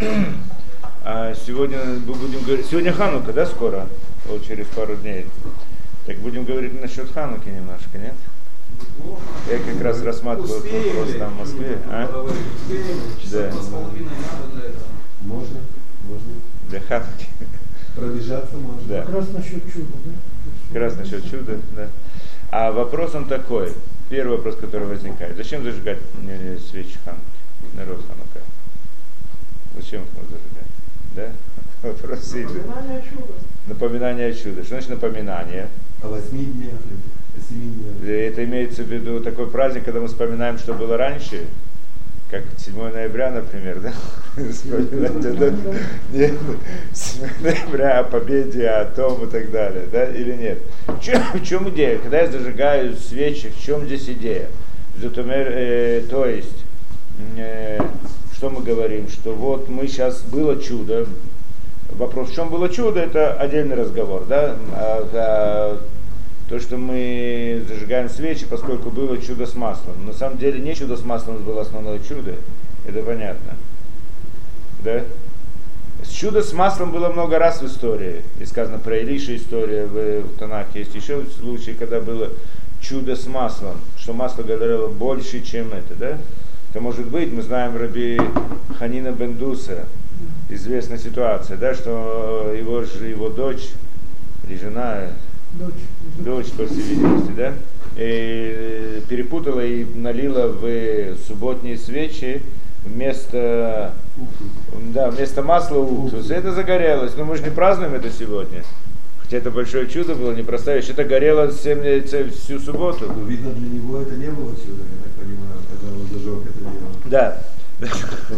А сегодня мы будем говорить, сегодня Ханука, да, скоро? Вот через пару дней. Так будем говорить насчет Хануки немножко, нет? Я как раз рассматривал Успеем вопрос там в Москве. А? Да. Можно, можно. Для Хануки. Пробежаться можно. Да. Как раз насчет чуда, да? Как раз насчет чуда, да. А вопрос он такой. Первый вопрос, который возникает. Зачем зажигать э, свечи Хануки? Народ Ханука. Зачем их нужно зажигать? Да? Вопрос. Напоминание чуда. Напоминание о чуде. Что значит напоминание? О восьми днях, о днях. Это имеется в виду такой праздник, когда мы вспоминаем, что было раньше, как 7 ноября, например, да? Нет, 7 ноября о победе, о том и так далее, да, или нет? В чем, идея? Когда я зажигаю свечи, в чем здесь идея? Э, то есть, э, что мы говорим, что вот мы сейчас, было чудо, вопрос, в чем было чудо, это отдельный разговор, да, А, а, то, что мы зажигаем свечи, поскольку было чудо с маслом. На самом деле не чудо с маслом было основное чудо, это понятно. Да? Чудо с маслом было много раз в истории. И сказано про Илиша история в, в Танахе. Есть еще случаи, когда было чудо с маслом, что масло говорило больше, чем это, да? Это может быть, мы знаем Раби Ханина Бендуса, известная ситуация, да, что его, его дочь или жена, Дочь. дочь, по всей видимости, да, и перепутала и налила в субботние свечи вместо, да, вместо масла уксус. И это загорелось. Но мы же не празднуем это сегодня. Хотя это большое чудо было, непростая вещь. Это горело ц- всю субботу. Ну, видно, для него это не было чудо, я так понимаю, когда он зажег это дело. Да.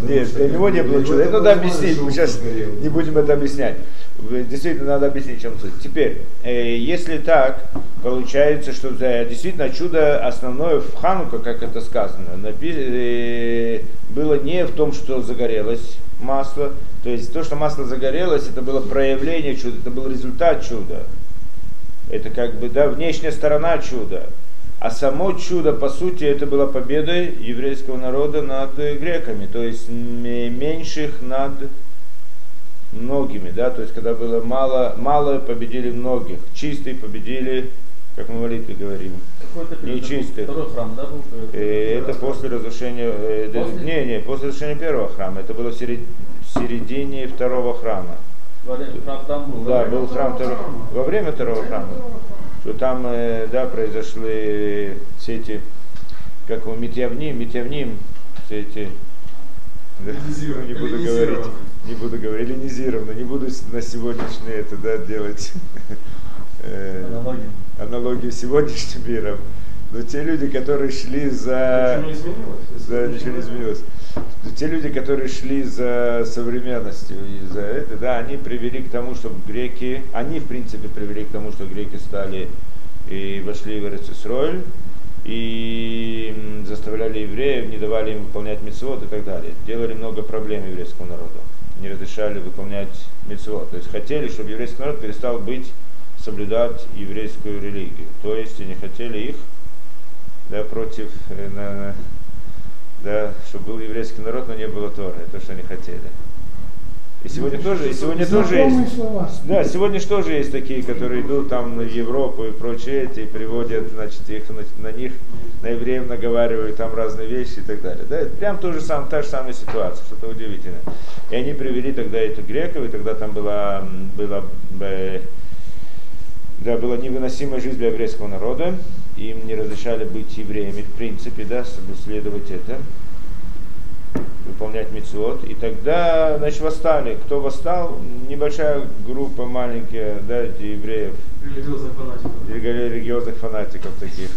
Нет, для него не было чуда. Это это надо объяснить. Мы сейчас не будем это объяснять. Действительно, надо объяснить, чем суть. Теперь, э, если так, получается, что действительно чудо основное в Ханука, как это сказано, э, было не в том, что загорелось масло. То есть то, что масло загорелось, это было проявление чуда, это был результат чуда. Это как бы, да, внешняя сторона чуда. А само чудо, по сути, это была победа еврейского народа над греками, то есть меньших над многими, да, то есть когда было мало, мало победили многих, чистые победили, как мы в молитве говорим. Нечистых. Второй храм, да, был? Э, Это после разрушения, э, После? не, не, после разрушения первого храма, это было в серед- середине второго храма. Во время- Храм там был. Да, да? был храм второго, во время второго храма, что там, э, да, произошли все эти, как его, Митьявним, Митьявним, все эти, да, не буду говорить, не буду говорить, эллинизировано, не буду на сегодняшнее это, да, делать э, Аналогия. аналогию с сегодняшним миром. Но те люди, которые шли за... Ничего не изменилось? Да, ничего не изменилось. Те люди, которые шли за современностью и за это, да, они привели к тому, чтобы греки, они в принципе привели к тому, что греки стали и вошли в Эрцисроль, и заставляли евреев, не давали им выполнять митцвот и так далее. Делали много проблем еврейскому народу. Не разрешали выполнять митцвот. То есть хотели, чтобы еврейский народ перестал быть, соблюдать еврейскую религию. То есть они хотели их да, против, э, на- да, чтобы был еврейский народ, но не было Торы, это то, что они хотели. И сегодня тоже, и сегодня тоже есть. слова. Да, сегодня же тоже есть такие, которые идут там в Европу и прочее эти, и приводят, значит, их на, на них, на евреев наговаривают там разные вещи и так далее. Да, это прям то же самое, та же самая ситуация, что-то удивительное. И они привели тогда этих греков, и тогда там была, была э, да, была невыносимая жизнь для еврейского народа, им не разрешали быть евреями в принципе, да, чтобы следовать это, выполнять митцвот. И тогда, значит, восстали. Кто восстал? Небольшая группа маленькая, да, евреев, Религиозных фанатиков. рели- религиозных фанатиков таких,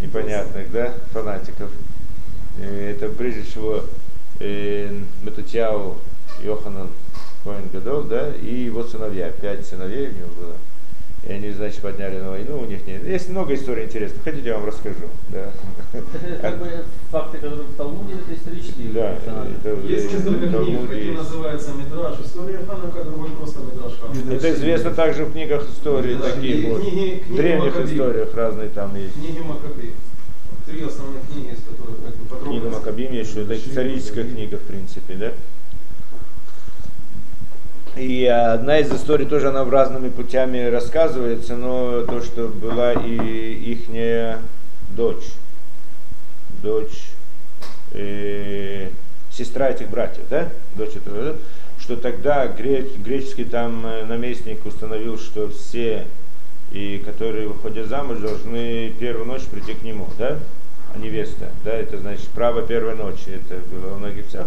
непонятных, да, фанатиков. Э, Это прежде всего э, Йоханан, Коэн Гадол, да, и его сыновья, пять сыновей у него было. И они, значит, подняли на войну, у них нет. Есть много историй интересных, хотите, я вам расскажу. Да, Это как бы факты, которые в Талмуде, это исторические да это, Есть несколько книг, есть. называются Мидраш, история Ханука, другой просто Мидраш Ханука. Это известно также в книгах истории, Да, таких вот. книги- древних историях разные там есть. Книги Маккабеев. Три основных книги, из которых как бы Книга подробно. Макабим есть, что это историческая книга, в принципе, да? И одна из историй тоже она разными путями рассказывается, но то, что была и ихняя дочь, дочь, э, сестра этих братьев, да, дочь этого, что тогда греческий там э, наместник установил, что все, и которые выходят замуж, должны первую ночь прийти к нему, да, а невеста, да, это значит право первой ночи, это было у многих всех.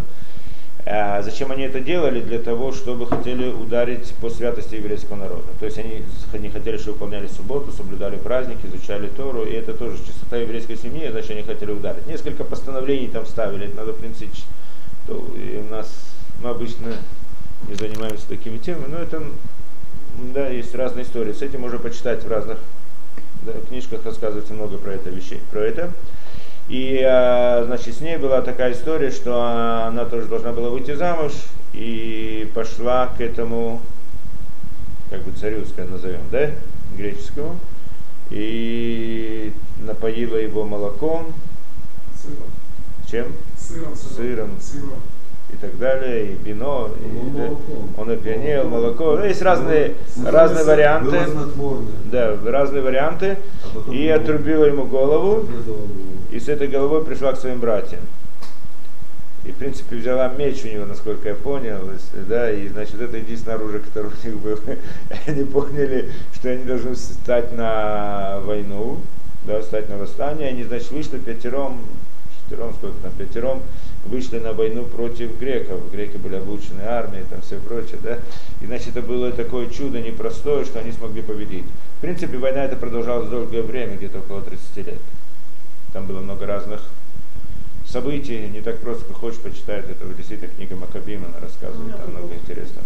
А зачем они это делали? Для того, чтобы хотели ударить по святости еврейского народа. То есть они не хотели, чтобы выполняли субботу, соблюдали праздники, изучали Тору, и это тоже чистота еврейской семьи, значит они хотели ударить. Несколько постановлений там ставили, это надо, в принципе, то, и у нас мы обычно не занимаемся такими темами, но это, да, есть разные истории. С этим можно почитать в разных да, книжках, рассказывается много про это вещей, про это. И, а, значит, с ней была такая история, что она тоже должна была выйти замуж и пошла к этому, как бы царю, скажем, назовем, да, греческому, и напоила его молоком. Сыром. Чем? Сыром. Сыром. Сыром. И так далее, и вино, и, Ну, да, он опьянел, молоко. Ну, есть разные, Ну, разные варианты. Да, разные варианты. А И было- отрубила ему голову. И с этой головой пришла к своим братьям. И, в принципе, взяла меч у него, насколько я понял, да, и, значит, это единственное оружие, которое у них было. Они поняли, что они должны встать на войну, да, встать на восстание. Они, значит, вышли пятером, четвером, сколько там, пятером, вышли на войну против греков. Греки были обучены армией, там все прочее, да. И, значит, это было такое чудо непростое, что они смогли победить. В принципе, война это продолжалась долгое время, где-то около 30 лет. Там было много разных событий, не так просто, как хочешь, почитать это. Действительно, книга Макабима, она рассказывает, там много интересного.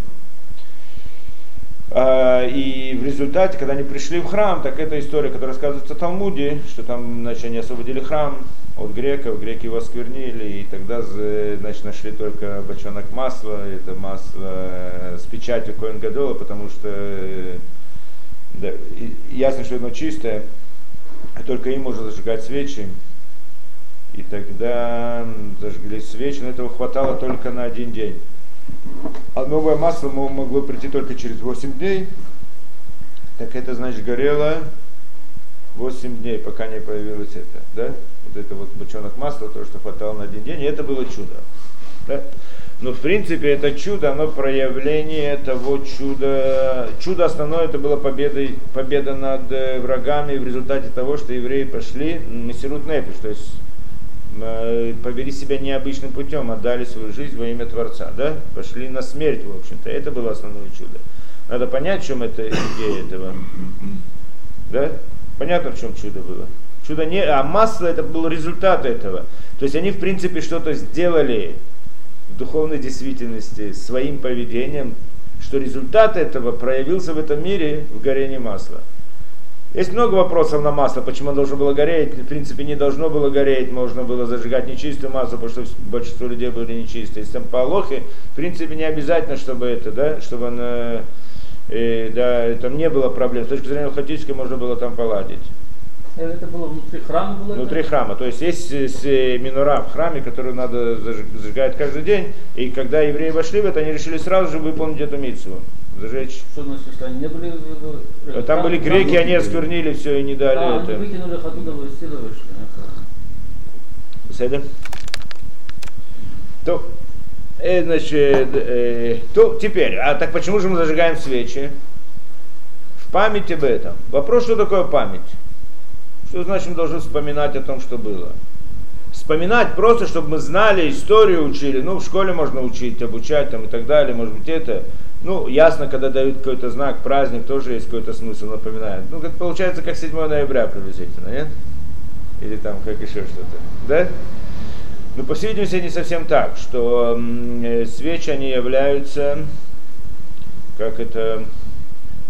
А, И в результате, когда они пришли в храм, так эта история, которая рассказывается в Талмуде, что там, значит, они освободили храм от греков, греки его осквернили, и тогда, значит, нашли только бочонок масла, это масло э, с печатью Коэн Гадола, потому что э, да, ясно, что оно чистое, а только им можно зажигать свечи. И тогда зажгли свечи, но этого хватало только на один день. А новое масло мо- могло прийти только через 8 дней. Так это значит горело 8 дней, пока не появилось это. Да? Вот это вот бочонок масла, то, что хватало на один день, и это было чудо. Да? Но в принципе это чудо, оно проявление того чуда. Чудо основное это было победой, победа над э, врагами в результате того, что евреи пошли мессирут нефиш, то есть э, повели себя необычным путем, отдали свою жизнь во имя Творца, да? Пошли на смерть, в общем-то. Это было основное чудо. Надо понять, в чем это идея этого. Да? Понятно, в чем чудо было. Чудо не, а масло это был результат этого. То есть они, в принципе, что-то сделали в духовной действительности своим поведением, что результат этого проявился в этом мире в горении масла. Есть много вопросов на масло, почему оно должно было гореть. В принципе, не должно было гореть, можно было зажигать нечистую масло, потому что большинство людей были нечистые. Если там по Алохе, в принципе, не обязательно, чтобы это, да, чтобы оно, э, да, там не было проблем. С точки зрения алхотической можно было там поладить. Э, Это было внутри храма было? Внутри это? храма. То есть есть э, э, минора в храме, которую надо зажиг- зажигать каждый день. И когда евреи вошли в это, они решили сразу же выполнить эту митцву. Зажечь. Что значит, что они не были... в- в- Там храм- были греки, они осквернили все и не дали А, они это. выкинули их оттуда силы вышли. Седа? То, э, значит, э, то теперь, а так почему же мы зажигаем свечи? В память об этом. Вопрос, что такое память? Что значит мы должны вспоминать о том, что было? Вспоминать просто, чтобы мы знали, историю учили. Ну, в школе можно учить, обучать там и так далее. Может быть, это. Ну, ясно, когда дают какой-то знак, праздник, тоже есть какой-то смысл, напоминает. Ну, это получается как 7 ноября приблизительно, нет? Или там как еще что-то. Да? Но, по всей видимости, не совсем так, что э, свечи, они являются, как это,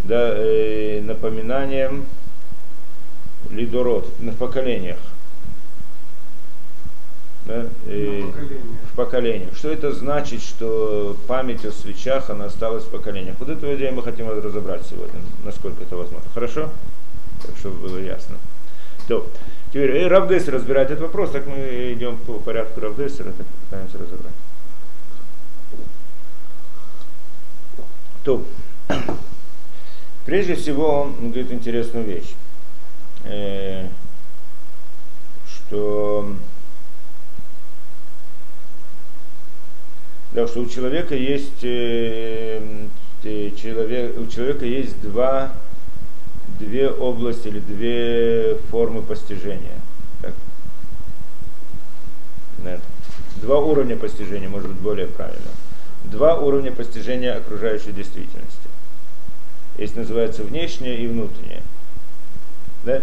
да, э, напоминанием лидород в поколениях. Да, На поколение. в поколениях. Что это значит, что память о свечах, она осталась в поколениях? Вот эту идею мы хотим разобрать сегодня, насколько это возможно. Хорошо? Так, чтобы было ясно. То, теперь э, Равдесер разбирает этот вопрос, так мы идем по порядку Равдесера, так пытаемся разобрать. То, прежде всего, он говорит интересную вещь, э, что да, что у человека есть э, э, человек, у человека есть два, две области или две формы постижения. Так. Два уровня постижения, может быть, более правильно. Два уровня постижения окружающей действительности. Есть называется внешнее и внутреннее. Да?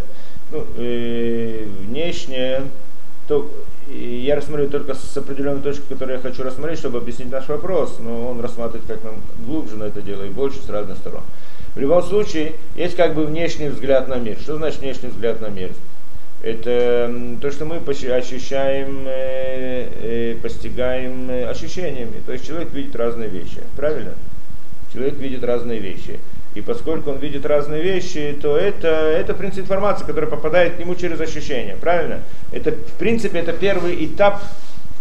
Ну, э, внешнее, то я рассмотрю только с определенной точки, которую я хочу рассмотреть, чтобы объяснить наш вопрос, но он рассматривает как нам глубже на это дело и больше с разных сторон. В любом случае, есть как бы внешний взгляд на мир. Что значит внешний взгляд на мир? Это то, что мы ощущаем, э, э, постигаем э, ощущениями. То есть человек видит разные вещи. Правильно? Человек видит разные вещи. И поскольку он видит разные вещи, то это, это в принципе, информация, которая попадает к нему через ощущения. Правильно? Это, в принципе, это первый этап,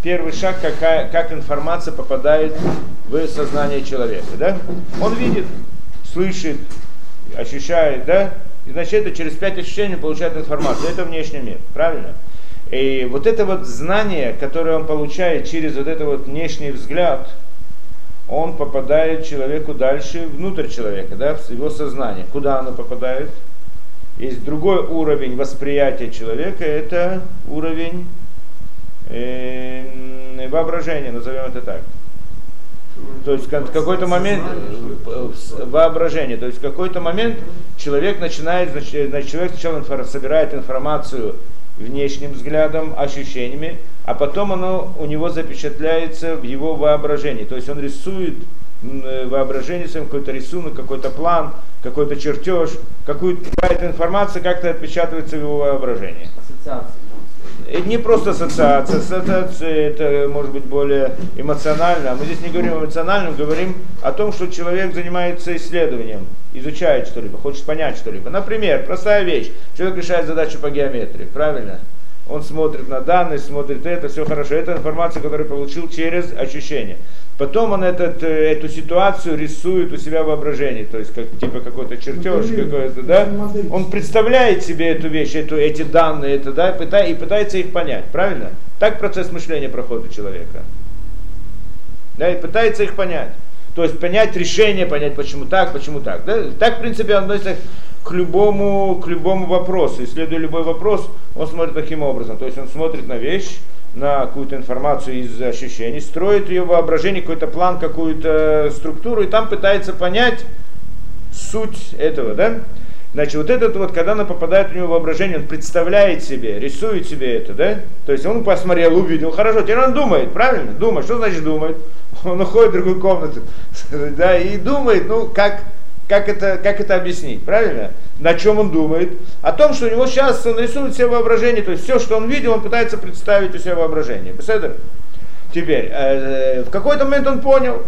первый шаг, какая, как информация попадает в сознание человека. Да? Он видит, слышит, ощущает, да? И значит, это через пять ощущений получает информацию. Это внешний мир. Правильно? И вот это вот знание, которое он получает через вот этот вот внешний взгляд – он попадает человеку дальше внутрь человека, да, в его сознание. Куда оно попадает? Есть другой уровень восприятия человека, это уровень э, воображения, назовем это так. То есть в какой-то момент э, воображение, то есть в какой-то момент человек начинает, значит, человек сначала собирает информацию внешним взглядом, ощущениями, а потом оно у него запечатляется в его воображении. То есть он рисует э, воображение своим какой-то рисунок, какой-то план, какой-то чертеж, какая-то информация как-то отпечатывается в его воображении. Ассоциация. Это не просто ассоциация, ассоциация это может быть более эмоционально. А мы здесь не говорим о эмоциональном, говорим о том, что человек занимается исследованием, изучает что-либо, хочет понять что-либо. Например, простая вещь. Человек решает задачу по геометрии, правильно? Он смотрит на данные, смотрит это, все хорошо. Это информация, которую получил через ощущение. Потом он этот, э, эту ситуацию рисует у себя в воображении, то есть как, типа какой-то чертеж, какой-то, да? Он представляет себе эту вещь, эту, эти данные, это, да, и пытается их понять, правильно? Так процесс мышления проходит у человека. Да, и пытается их понять. То есть понять решение, понять, почему так, почему так. Да? Так, в принципе, он относится к любому, к любому вопросу. Исследуя любой вопрос, он смотрит таким образом. То есть он смотрит на вещь, на какую-то информацию из ощущений, строит ее воображение, какой-то план, какую-то структуру, и там пытается понять суть этого, да? Значит, вот этот вот, когда она попадает у него воображение, он представляет себе, рисует себе это, да? То есть он посмотрел, увидел, хорошо, теперь он думает, правильно? Думает, что значит думает? Он уходит в другую комнату, да, и думает, ну, как, как это, как это объяснить, правильно? На чем он думает? О том, что у него сейчас он рисует себе воображение, то есть все, что он видел, он пытается представить у себя воображение. Представляете? Теперь, э, в какой-то момент он понял,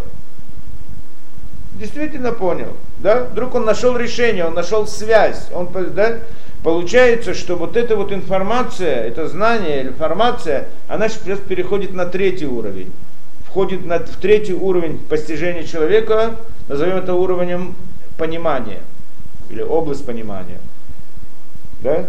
действительно понял, да? Вдруг он нашел решение, он нашел связь, он, да? Получается, что вот эта вот информация, это знание, информация, она сейчас переходит на третий уровень. Входит на, в третий уровень постижения человека, назовем это уровнем понимания или область понимания. Да?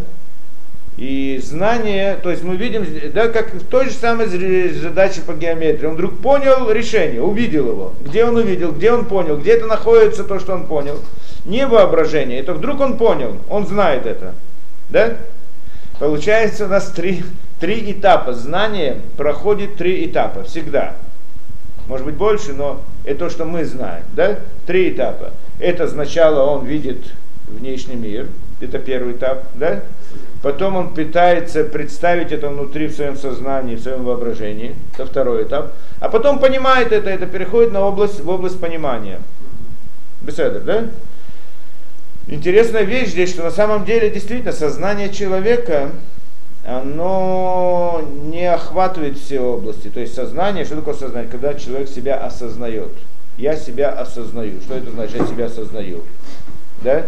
И знание, то есть мы видим, да, как в той же самой задаче по геометрии. Он вдруг понял решение, увидел его. Где он увидел, где он понял, где это находится то, что он понял. Не воображение, это вдруг он понял, он знает это. Да? Получается у нас три, три этапа. Знание проходит три этапа всегда. Может быть больше, но это то, что мы знаем. Да? Три этапа. Это сначала он видит внешний мир, это первый этап, да? Потом он пытается представить это внутри в своем сознании, в своем воображении, это второй этап. А потом понимает это, это переходит на область, в область понимания. Беседер, да? Интересная вещь здесь, что на самом деле действительно сознание человека, оно не охватывает все области. То есть сознание, что такое сознание? Когда человек себя осознает я себя осознаю. Что это значит, я себя осознаю? Да?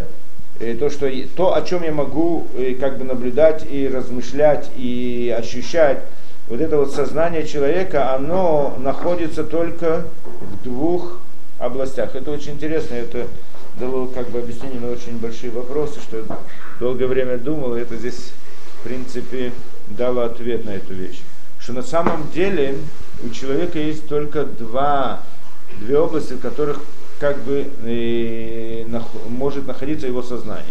И то, что, то, о чем я могу и как бы наблюдать и размышлять и ощущать, вот это вот сознание человека, оно находится только в двух областях. Это очень интересно, это дало как бы объяснение на очень большие вопросы, что я долгое время думал, и это здесь, в принципе, дало ответ на эту вещь. Что на самом деле у человека есть только два, две области, в которых как бы э, нах, может находиться его сознание.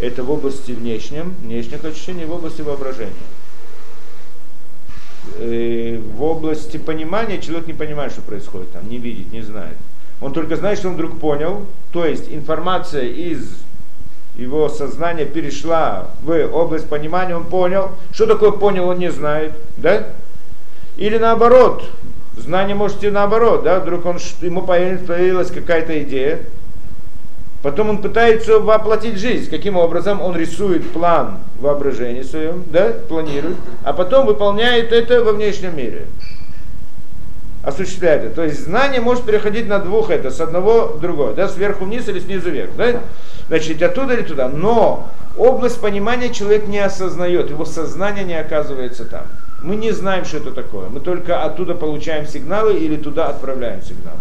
Это в области внешнем, внешних ощущений, в области воображения. Э, в области понимания человек не понимает, что происходит там, не видит, не знает. Он только знает, что он вдруг понял, то есть информация из его сознания перешла в область понимания, он понял. Что такое понял, он не знает. Да? Или наоборот, знание может и наоборот, да, вдруг он, ему появилась какая-то идея, потом он пытается воплотить жизнь. Каким образом? Он рисует план воображения своем, да, планирует, а потом выполняет это во внешнем мире осуществляет это. То есть знание может переходить на двух это, с одного в другое, да, сверху вниз или снизу вверх. Да? Значит, оттуда или туда. Но область понимания человек не осознает, его сознание не оказывается там. Мы не знаем, что это такое. Мы только оттуда получаем сигналы или туда отправляем сигналы.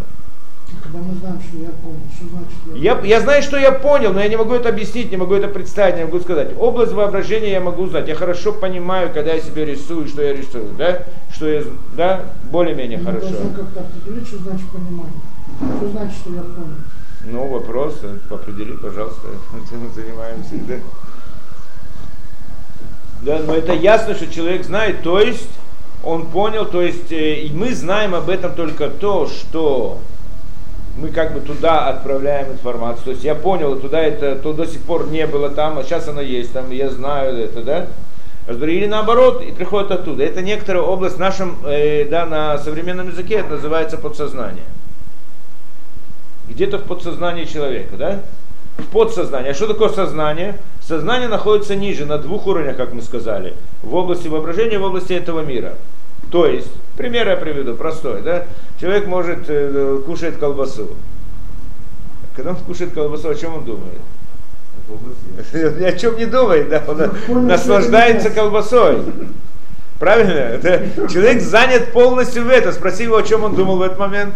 Когда мы знаем, что я понял, что значит я, я, я знаю, что я понял, но я не могу это объяснить, не могу это представить, не могу сказать. Область воображения я могу знать. Я хорошо понимаю, когда я себе рисую, что я рисую, да? Что я, да? Более-менее Мы хорошо. должны как-то определить, что значит понимание. Что значит, что я понял. Ну, вопрос, определи, пожалуйста, чем мы занимаемся, да? Да, но это ясно, что человек знает, то есть он понял, то есть э, мы знаем об этом только то, что мы как бы туда отправляем информацию. То есть я понял, туда это, то до сих пор не было там, а сейчас оно есть там, я знаю это, да? Или наоборот, и приходит оттуда. Это некоторая область в нашем, э, да, на современном языке это называется подсознание. Где-то в подсознании человека, да? В подсознании. А что такое сознание? Сознание находится ниже, на двух уровнях, как мы сказали. В области воображения, в области этого мира. То есть, пример я приведу, простой, да? Человек может э, кушает колбасу. Когда он кушает колбасу, о чем он думает? Ни о чем не думает, да? Он наслаждается колбасой. Правильно? Это, человек занят полностью в этом. Спроси его, о чем он думал в этот момент.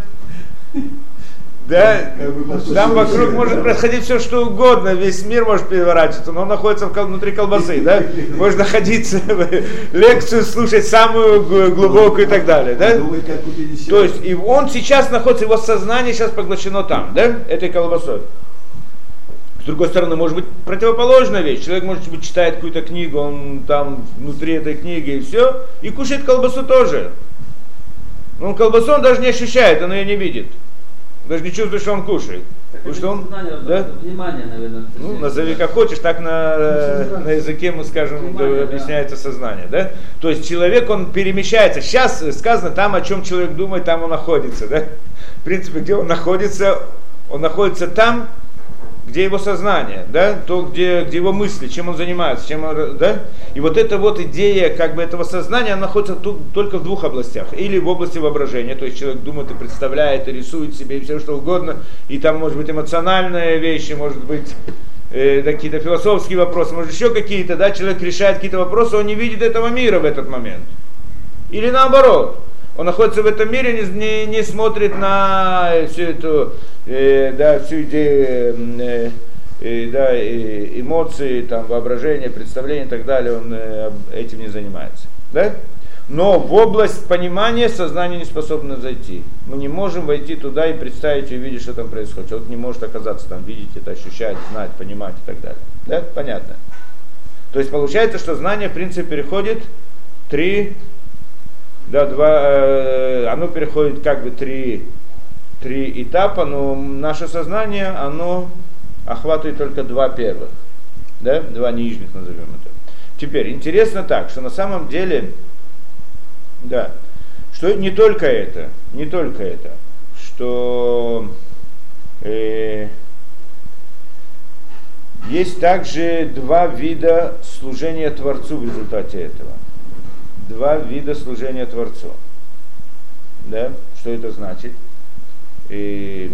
Да, там вокруг может происходить все что угодно, весь мир может переворачиваться, но он находится внутри колбасы, да? Может находиться, лекцию слушать самую глубокую и так далее, да? То есть и он сейчас находится, его сознание сейчас поглощено там, да, этой колбасой. С другой стороны, может быть противоположная вещь. Человек, может быть, читает какую-то книгу, он там внутри этой книги и все, и кушает колбасу тоже. Но он колбасу он даже не ощущает, он ее не видит даже не чувствует, что он кушает. Так Потому что он, знание, да? Внимание, наверное. Ну, назови как хочешь, так на, на языке мы скажем, Внимание, объясняется сознание, да? То есть человек, он перемещается. Сейчас сказано там, о чем человек думает, там он находится, да? В принципе, где он находится, он находится там, где его сознание, да, то, где, где его мысли, чем он занимается, чем он, да, и вот эта вот идея как бы этого сознания, она находится тут, только в двух областях, или в области воображения, то есть человек думает и представляет, и рисует себе, и все что угодно, и там может быть эмоциональные вещи, может быть э, какие-то философские вопросы, может еще какие-то, да, человек решает какие-то вопросы, он не видит этого мира в этот момент, или наоборот, он находится в этом мире, не, не, не смотрит на всю эту, э, да, всю идею, э, э, да, э, эмоции, там, воображение, представление и так далее, он э, этим не занимается. Да? Но в область понимания сознание не способно зайти. Мы не можем войти туда и представить и увидеть, что там происходит. Человек не может оказаться там, видеть это, ощущать, знать, понимать и так далее. Да? Понятно. То есть получается, что знание в принципе переходит три да, два, э, оно переходит как бы три, три этапа, но наше сознание, оно охватывает только два первых, да, два нижних назовем это. Теперь, интересно так, что на самом деле, да, что не только это, не только это, что э, есть также два вида служения Творцу в результате этого два вида служения Творцу. Да? Что это значит? И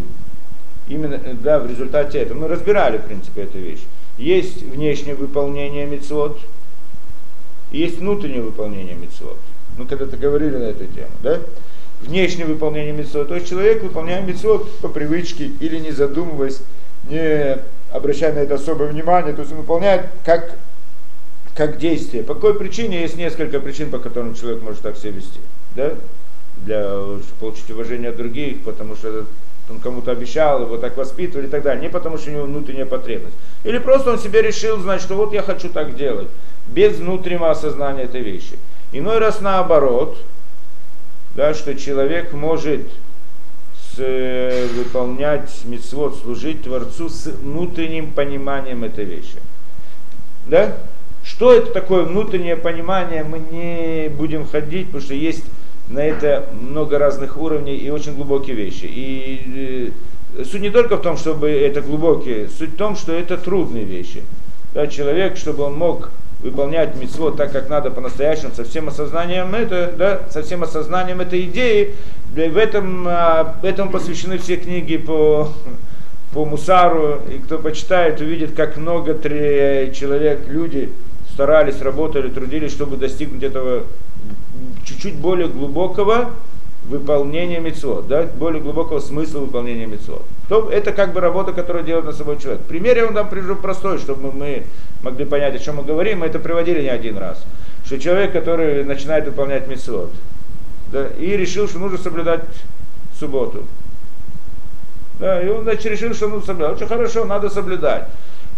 именно да, в результате этого мы разбирали, в принципе, эту вещь. Есть внешнее выполнение мецвод, есть внутреннее выполнение мецвод. Мы когда-то говорили на эту тему, да? внешнее выполнение митцвот. То есть человек выполняет митцвот по привычке или не задумываясь, не обращая на это особое внимание, то есть он выполняет как, как действие. По какой причине? Есть несколько причин, по которым человек может так себя вести. Да? Для получить уважение от других, потому что он кому-то обещал, его так воспитывали и так далее. Не потому что у него внутренняя потребность. Или просто он себе решил, значит, что вот я хочу так делать, без внутреннего осознания этой вещи. Иной раз наоборот, да, что человек может с, э, выполнять мецвод, служить Творцу с внутренним пониманием этой вещи. Да? Что это такое внутреннее понимание, мы не будем ходить, потому что есть на это много разных уровней и очень глубокие вещи. И э, суть не только в том, чтобы это глубокие, суть в том, что это трудные вещи. Да, человек, чтобы он мог выполнять митцво так, как надо по-настоящему, со всем осознанием это, да, со всем осознанием этой идеи, в этом, а, этому посвящены все книги по, по Мусару, и кто почитает, увидит, как много три человек, люди старались, работали, трудились, чтобы достигнуть этого чуть-чуть более глубокого выполнения мецвод, да, более глубокого смысла выполнения мецвод. То это как бы работа, которую делает на собой человек. Пример я вам дам привожу простой, чтобы мы могли понять, о чем мы говорим. Мы это приводили не один раз. Что человек, который начинает выполнять мецвод, да, и решил, что нужно соблюдать субботу. Да, и он значит, решил, что нужно соблюдать. Очень хорошо, надо соблюдать.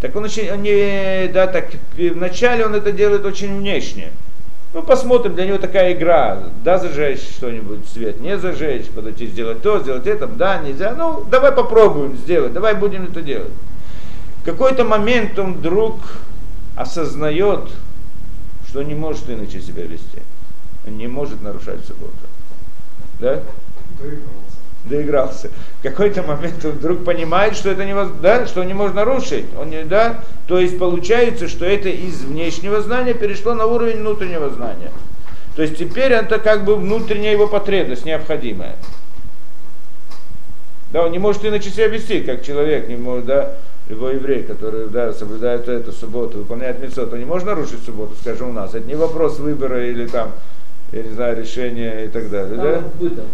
Так он, очень, не, да, так вначале он это делает очень внешне. Ну, посмотрим, для него такая игра. Да, зажечь что-нибудь, свет, не зажечь, подойти сделать то, сделать это, да, нельзя. Ну, давай попробуем сделать, давай будем это делать. В какой-то момент он вдруг осознает, что не может иначе себя вести. Он не может нарушать субботу. Да? Доигрался. В какой-то момент он вдруг понимает, что это невозможно, да, что не может нарушить. Он не, да? То есть получается, что это из внешнего знания перешло на уровень внутреннего знания. То есть теперь это как бы внутренняя его потребность, необходимая. Да, он не может иначе себя вести, как человек не может, да, любой еврей, который да, соблюдает эту субботу, выполняет митцвот, он не может нарушить субботу, скажем, у нас. Это не вопрос выбора или там я не знаю, решения и так далее. Да?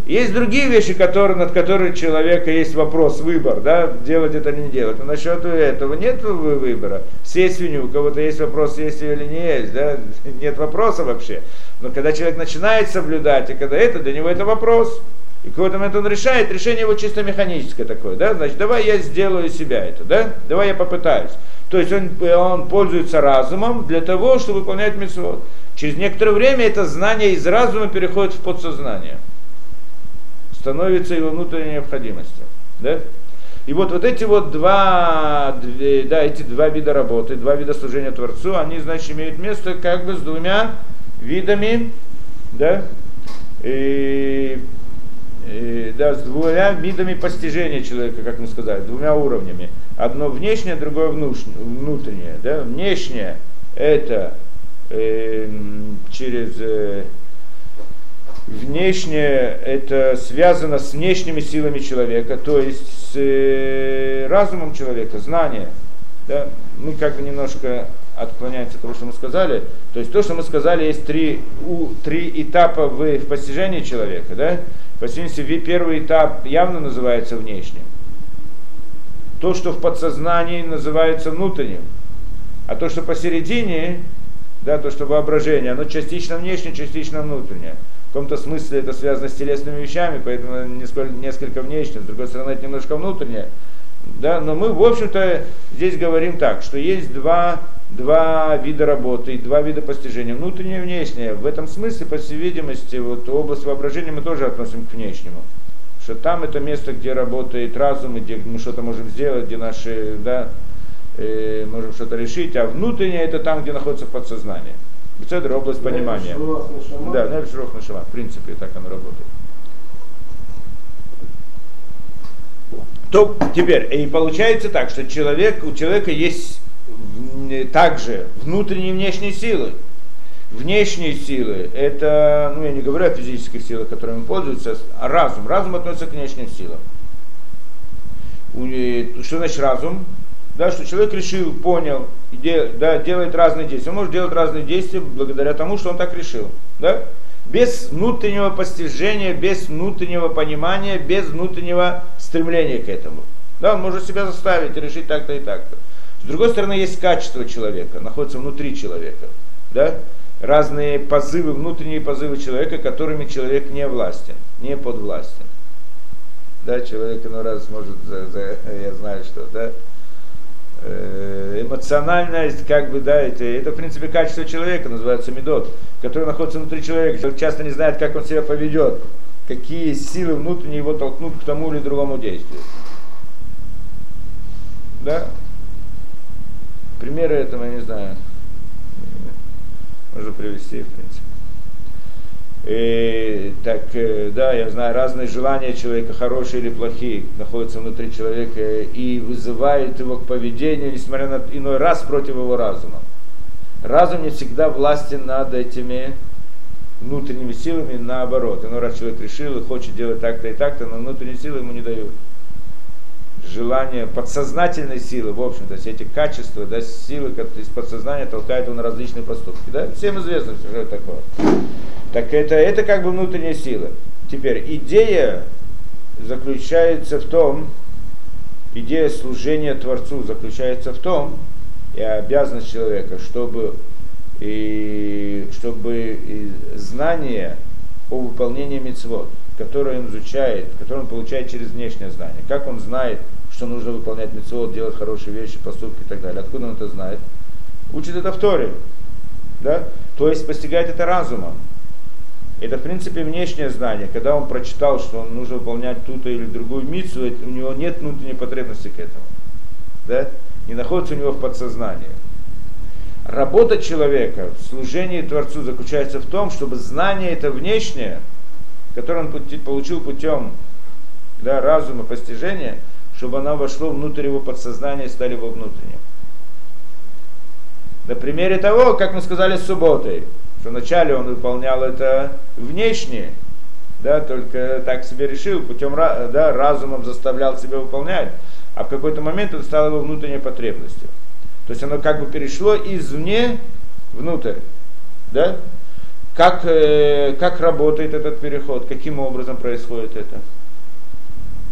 Есть другие вещи, которые, над которыми у человека есть вопрос, выбор, да, делать это или не делать. Но насчет этого нет выбора. Съесть свинью, у кого-то есть вопрос, есть или не есть, да, нет вопроса вообще. Но когда человек начинает соблюдать, и когда это, для него это вопрос. И какой-то момент он решает, решение его чисто механическое такое, да, значит, давай я сделаю себя это, да, давай я попытаюсь. То есть он, он пользуется разумом для того, чтобы выполнять митцвот. Через некоторое время это знание из разума переходит в подсознание. Становится его внутренней необходимостью. Да? И вот, вот эти вот два, да, эти два вида работы, два вида служения Творцу, они, значит, имеют место как бы с двумя видами, да, и, и, да, с двумя видами постижения человека, как мы сказали, двумя уровнями. Одно внешнее, другое внутреннее. Да? Внешнее это э, через э, внешнее, это связано с внешними силами человека, то есть с э, разумом человека, знание. Да? Мы как бы немножко отклоняемся от того, что мы сказали. То есть то, что мы сказали, есть три, у, три этапа в, в постижении человека. Да? По первый этап явно называется внешним. То, что в подсознании называется внутренним. А то, что посередине, да, то, что воображение, оно частично внешнее, частично внутреннее. В каком-то смысле это связано с телесными вещами, поэтому несколько, несколько внешнее, с другой стороны это немножко внутреннее. Да, но мы, в общем-то, здесь говорим так, что есть два, два вида работы, два вида постижения, внутреннее и внешнее. В этом смысле, по всей видимости, вот область воображения мы тоже относим к внешнему. Что там это место, где работает разум, где мы что-то можем сделать, где наши, да, э, можем что-то решить, а внутреннее это там, где находится подсознание. Бецедр область понимания. Да, Нель Шурох Нашама. В принципе, так оно работает. То теперь, и получается так, что человек, у человека есть также внутренние и внешние силы. Внешние силы, это, ну я не говорю о физических силах, которыми он пользуется, а разум. Разум относится к внешним силам. Что значит разум? да, что человек решил, понял, да, делает разные действия. Он может делать разные действия благодаря тому, что он так решил. Да? Без внутреннего постижения, без внутреннего понимания, без внутреннего стремления к этому. Да, он может себя заставить решить так-то и так-то. С другой стороны, есть качество человека, находится внутри человека. Да? Разные позывы, внутренние позывы человека, которыми человек не властен, не подвластен. Да, человек иной раз может, за, за, я знаю что, да, э, эмоциональность, как бы, да, это, это, в принципе, качество человека, называется медот, который находится внутри человека. Человек часто не знает, как он себя поведет, какие силы внутренние его толкнут к тому или другому действию. Да? Примеры этого я не знаю. Можно привести, в принципе. И, так, э, да, я знаю, разные желания человека, хорошие или плохие, находятся внутри человека и вызывают его к поведению, несмотря на иной раз против его разума. Разум не всегда властен над этими внутренними силами, наоборот. Иной раз человек решил и хочет делать так-то и так-то, но внутренние силы ему не дают желание, подсознательной силы, в общем-то, все эти качества, да, силы из подсознания толкают его на различные поступки. Да? Всем известно, что это такое. Так это, это как бы внутренняя сила. Теперь идея заключается в том, идея служения Творцу заключается в том, и обязанность человека, чтобы, и, чтобы и знание о выполнении мецвод, которое он изучает, которое он получает через внешнее знание, как он знает, что нужно выполнять мецвод, делать хорошие вещи, поступки и так далее. Откуда он это знает? Учит это в Торе. Да? То есть постигает это разумом. Это, в принципе, внешнее знание. Когда он прочитал, что он нужно выполнять ту-то или другую мицу, у него нет внутренней потребности к этому. Да? Не находится у него в подсознании. Работа человека в служении Творцу заключается в том, чтобы знание это внешнее, которое он получил путем да, разума, постижения, чтобы оно вошло внутрь его подсознания и стали его внутренним. На примере того, как мы сказали с субботой, что вначале он выполнял это внешне, да, только так себе решил, путем да, разумом заставлял себя выполнять, а в какой-то момент это стало его внутренней потребностью. То есть оно как бы перешло извне внутрь. Да? Как, э, как работает этот переход, каким образом происходит это?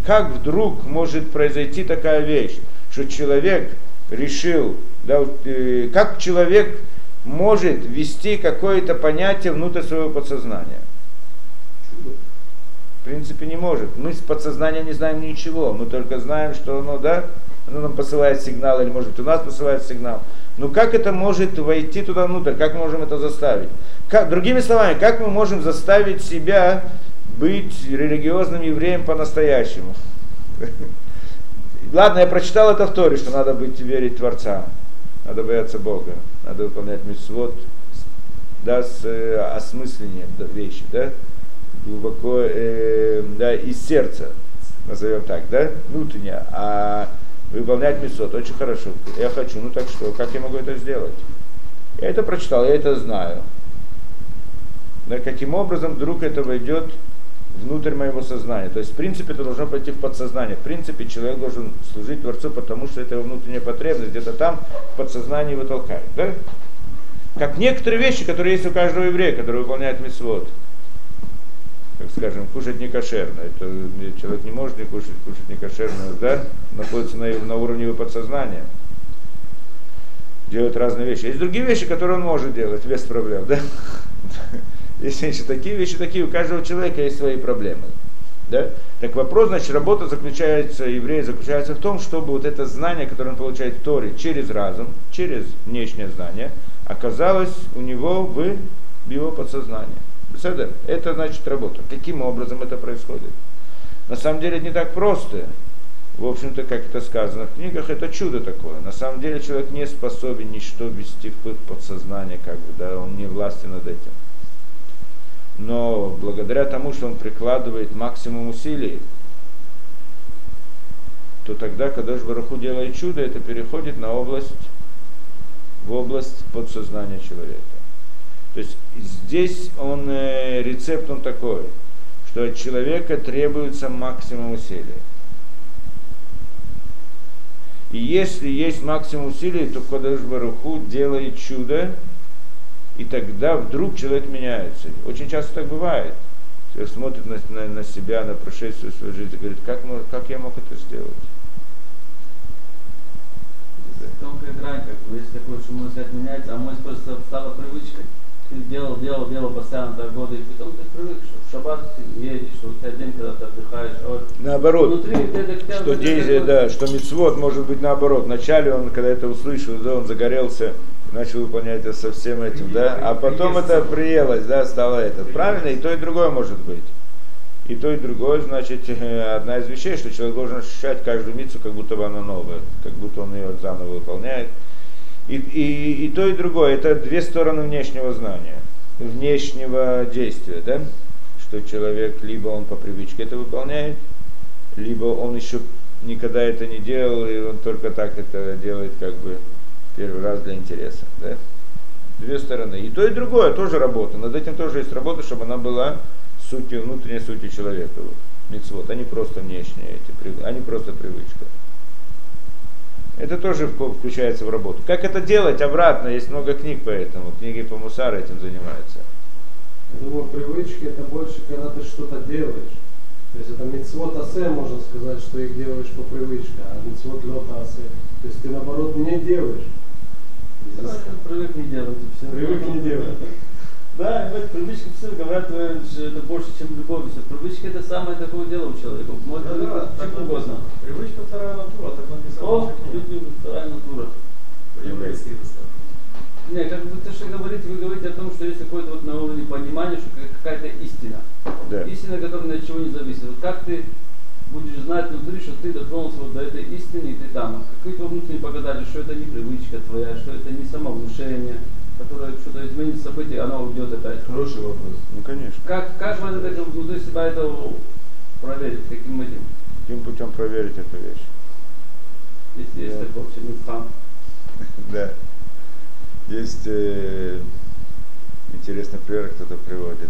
как вдруг может произойти такая вещь, что человек решил, да, э, как человек может ввести какое-то понятие внутрь своего подсознания? В принципе, не может. Мы с подсознанием не знаем ничего. Мы только знаем, что оно, да, оно нам посылает сигнал, или может быть у нас посылает сигнал. Но как это может войти туда внутрь? Как мы можем это заставить? Как, другими словами, как мы можем заставить себя быть религиозным евреем по-настоящему. Ладно, я прочитал это в Торе, что надо быть верить Творца, надо бояться Бога, надо выполнять митцвот, да, с э, осмыслением да, вещи, да, глубоко, э, да, из сердца, назовем так, да, внутренне, а выполнять митцвот очень хорошо. Я хочу, ну так что, как я могу это сделать? Я это прочитал, я это знаю. Но каким образом вдруг это войдет внутрь моего сознания. То есть, в принципе, это должно пойти в подсознание. В принципе, человек должен служить Творцу, потому что это его внутренняя потребность, где-то там в подсознании его толкает. Да? Как некоторые вещи, которые есть у каждого еврея, который выполняет митцвот. Как скажем, кушать не кошерно. Это человек не может не кушать, кушать не кошерно, да? Находится на, на уровне его подсознания. Делает разные вещи. Есть другие вещи, которые он может делать без проблем, да? Есть вещи такие, вещи такие, у каждого человека есть свои проблемы. Да? Так вопрос, значит, работа заключается, еврея заключается в том, чтобы вот это знание, которое он получает в Торе через разум, через внешнее знание, оказалось у него в его подсознании. Это значит работа. Каким образом это происходит? На самом деле не так просто. В общем-то, как это сказано в книгах, это чудо такое. На самом деле человек не способен ничто ввести в подсознание, как бы, да, он не властен над этим но благодаря тому, что он прикладывает максимум усилий, то тогда, когда Бараху делает чудо, это переходит на область, в область подсознания человека. То есть здесь он, э, рецепт он такой, что от человека требуется максимум усилий. И если есть максимум усилий, то Кодыш Баруху делает чудо, И тогда вдруг человек меняется. Очень часто так бывает. Человек смотрит на, на, на себя, на прошествие своей жизни и говорит, как, как я мог это сделать? Тонкая грань, как бы, есть такое, что мой взгляд меняется, а мой просто стала привычкой. Ты делал, делал, делал постоянно так годы, и потом ты привык, что в шаббат ты едешь, что у тебя день, когда ты отдыхаешь. А вот Наоборот, внутри бы что такое- да, что мецвод может быть наоборот. Вначале он, когда это услышал, да, он загорелся, начал выполнять это со всем этим, да, а потом это приелось, да, стало это. Правильно, и то, и другое может быть. И то, и другое, значит, одна из вещей, что человек должен ощущать каждую мицу, как будто бы она новая, как будто он ее заново выполняет. И, и, и то, и другое, это две стороны внешнего знания, внешнего действия, да? Что человек, либо он по привычке это выполняет, либо он еще никогда это не делал, и он только так это делает, как бы, первый раз для интереса, да? Две стороны. И то, и другое тоже работа. Над этим тоже есть работа, чтобы она была сутью, внутренней сутью человека. Вот. Мицвод, они просто внешние, эти, они просто привычка. Это тоже вк- включается в работу. Как это делать обратно? Есть много книг по этому. Книги по Мусару этим занимаются. Я думаю, привычки это больше, когда ты что-то делаешь. То есть это мецвод асе, можно сказать, что их делаешь по привычке, а мецвод лета асе. То есть ты наоборот не делаешь. Да, Привык не делать все. Привык не делать. Да, вот привычки все говорят, э, что это больше, чем любовь. Все. Привычки это самое такое дело у человека. Может Да, да, так чем угодно. Привычка вторая натура, так написано. в О, нашей книге. люди, вторая натура. По-еврейски это сказано. Не, как бы то, что говорите, вы говорите о том, что есть какой-то вот на уровне понимания, что как- какая-то истина. Да. Истина, которая ни от чего не зависит. Вот как ты будешь знать внутри, что ты дотронулся вот до этой истины, и ты там. Какие твои внутренние показатели, что это не привычка твоя, что это не самовнушение, которое что-то изменит событие, оно уйдет опять. Хороший вопрос. Ну, конечно. Как, как вы это внутри себя это проверить, каким этим, Каким путем проверить эту вещь? если есть такой мифхан? Да. Есть э, интересный пример, кто-то приводит.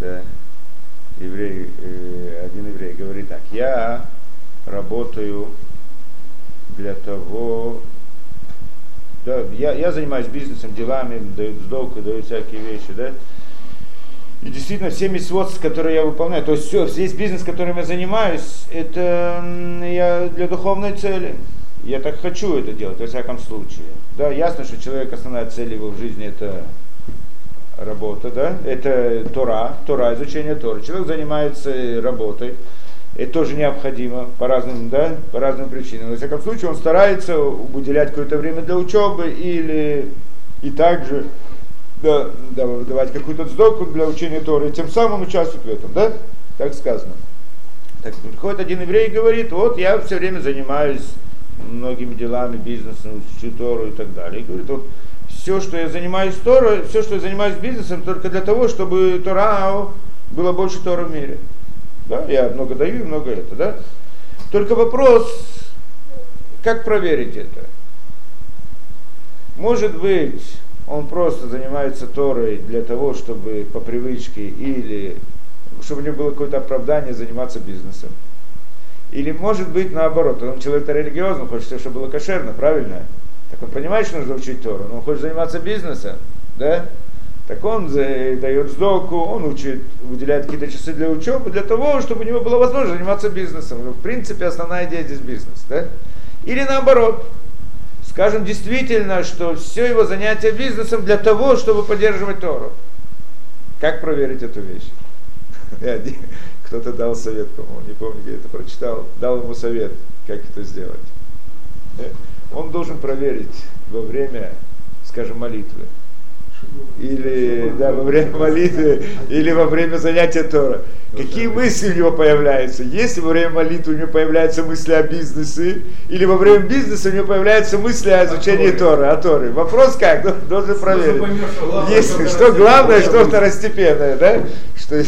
Да. Еврей, э, один еврей говорит так, я работаю для того, да, я, я занимаюсь бизнесом, делами, даю сдолку, даю всякие вещи, да. И действительно, все митцвот, которые я выполняю, то есть все, весь бизнес, которым я занимаюсь, это я для духовной цели. Я так хочу это делать, во всяком случае. Да, ясно, что человек, основная цель его в жизни это работа, да, это Тора, Тора, изучение Тора. Человек занимается работой, это тоже необходимо по разным, да, по разным причинам. Во всяком случае, он старается уделять какое-то время для учебы или и также давать какую-то сдоку для учения Торы, и тем самым участвует в этом, да? Так сказано. Так приходит один еврей и говорит, вот я все время занимаюсь многими делами, бизнесом, учу Тору и так далее. И говорит, вот все, что я занимаюсь Торой, все, что я занимаюсь бизнесом, только для того, чтобы Тора было больше Тора в мире. Да, я много даю и много это, да? Только вопрос, как проверить это? Может быть, он просто занимается Торой для того, чтобы по привычке или чтобы у него было какое-то оправдание заниматься бизнесом. Или может быть наоборот, он человек религиозный, хочет, чтобы было кошерно, правильно? Так он понимает, что нужно учить Тору, но он хочет заниматься бизнесом, да? Так он дает сдоку, он учит, выделяет какие-то часы для учебы, для того, чтобы у него была возможность заниматься бизнесом. В принципе, основная идея здесь бизнес, да? Или наоборот, скажем действительно, что все его занятие бизнесом для того, чтобы поддерживать Тору. Как проверить эту вещь? Кто-то дал совет, по-моему, не помню, где это прочитал, дал ему совет, как это сделать. Э, Он должен проверить во время, скажем, молитвы. Или да, во время молитвы, или во время занятия Тора. Какие мысли у него появляются? Если во время молитвы у него появляются мысли о бизнесе, или во время бизнеса у него появляются мысли о изучении Торы, о Торе. Вопрос как? Дол- Должен проверить. Если, что главное, что второстепенное, да? Что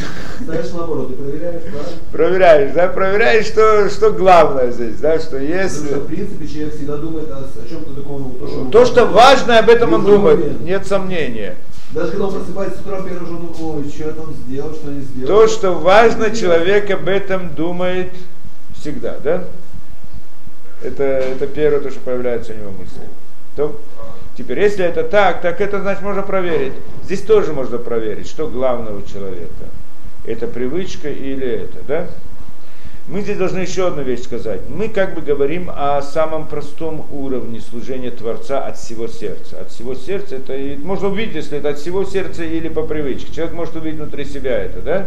Знаешь, наоборот, ты проверяешь, правильно? проверяешь, да? Проверяешь, что, что главное здесь, да? Что если... что, в принципе, человек всегда думает о, чем-то таком. То, что, То, что важно, об этом он думает, нет сомнения. Даже когда он просыпается с утра, первый он, ой, что это он сделал, что не сделал. То, что важно, человек об этом думает всегда, да? Это, это первое, то, что появляется у него мысли. То, Теперь, если это так, так это значит можно проверить. Здесь тоже можно проверить, что главное у человека. Это привычка или это, да? Мы здесь должны еще одну вещь сказать. Мы как бы говорим о самом простом уровне служения Творца от всего сердца. От всего сердца это и можно увидеть, если это от всего сердца или по привычке. Человек может увидеть внутри себя это, да?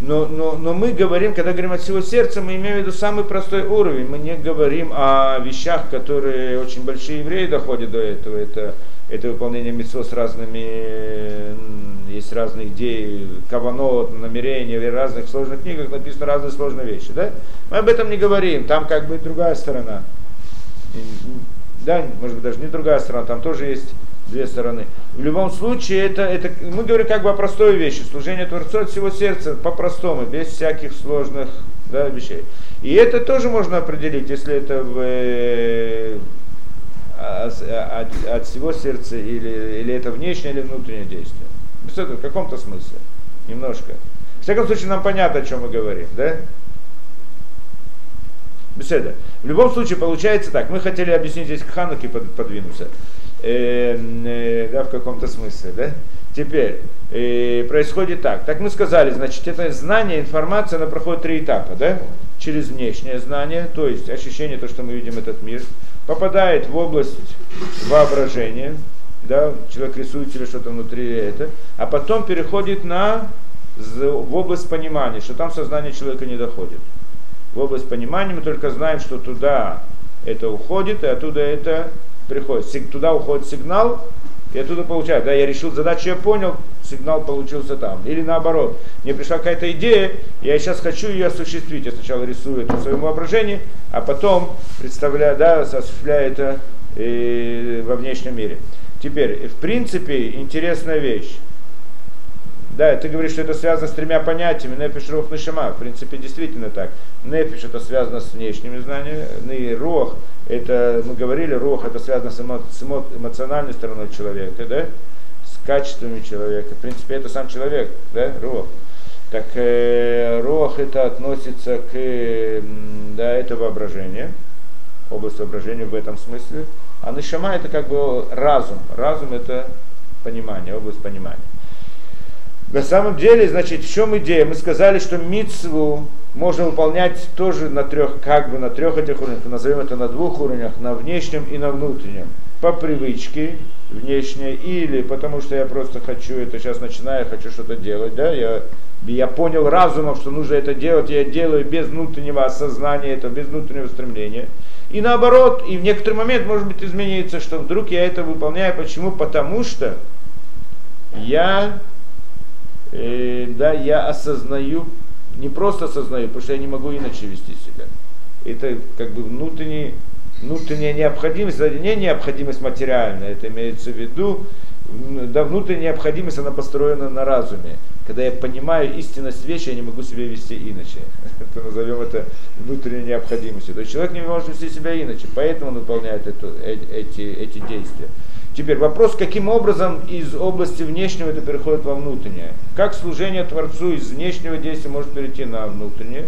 Но, но, но мы говорим, когда говорим от всего сердца, мы имеем в виду самый простой уровень. Мы не говорим о вещах, которые очень большие евреи доходят до этого. Это, это выполнение митцвот с разными, есть разные идеи, каванот, намерения, в разных сложных книгах написаны разные сложные вещи. Да? Мы об этом не говорим, там как бы другая сторона. Да, может быть даже не другая сторона, там тоже есть две стороны. В любом случае, это, это, мы говорим как бы о простой вещи, служение Творцу от всего сердца, по-простому, без всяких сложных да, вещей. И это тоже можно определить, если это в, э, от, от всего сердца, или, или это внешнее, или внутреннее действие. В каком-то смысле, немножко. В всяком случае, нам понятно, о чем мы говорим, да? Беседа. В любом случае, получается так. Мы хотели объяснить здесь к Хануке подвинуться э, э, да, в каком-то смысле, да? Теперь, э, происходит так. Так мы сказали, значит, это знание, информация, она проходит три этапа, да? Через внешнее знание, то есть ощущение, то, что мы видим этот мир, попадает в область воображения, да, человек рисует себе что-то внутри это, а потом переходит на в область понимания, что там сознание человека не доходит. В область понимания мы только знаем, что туда это уходит, и оттуда это приходит, туда уходит сигнал, и оттуда получаю. Да, я решил задачу, я понял, сигнал получился там. Или наоборот, мне пришла какая-то идея, я сейчас хочу ее осуществить. Я сначала рисую это в своем воображении, а потом представляю, да, осуществляю это и во внешнем мире. Теперь, в принципе, интересная вещь. Да, ты говоришь, что это связано с тремя понятиями, нефиш, рух, нишама. В принципе, действительно так. Нефиш это связано с внешними знаниями, и рух, это, мы говорили, рух это связано с, эмо, с эмо, эмоциональной стороной человека, да, качествами человека. В принципе, это сам человек, да, рух. Так э, рух это относится к, да, это воображение, область воображения в этом смысле. А нишама это как бы разум. Разум это понимание, область понимания. На самом деле, значит, в чем идея? Мы сказали, что мицву можно выполнять тоже на трех, как бы на трех этих уровнях, назовем это на двух уровнях, на внешнем и на внутреннем. По привычке внешней или потому что я просто хочу это сейчас начинаю, хочу что-то делать, да, я, я понял разумом, что нужно это делать, я делаю без внутреннего осознания, это без внутреннего стремления. И наоборот, и в некоторый момент может быть изменится, что вдруг я это выполняю. Почему? Потому что я э, да, я осознаю, не просто осознаю, потому что я не могу иначе вести себя. Это как бы внутренний, внутренняя необходимость, это не необходимость материальная, это имеется в виду, да, внутренняя необходимость, она построена на разуме. Когда я понимаю истинность вещи, я не могу себя вести иначе. Это назовем это внутренней необходимостью. То есть человек не может вести себя иначе, поэтому он выполняет эту, э, эти, эти действия. Теперь вопрос, каким образом из области внешнего это переходит во внутреннее. Как служение Творцу из внешнего действия может перейти на внутреннее.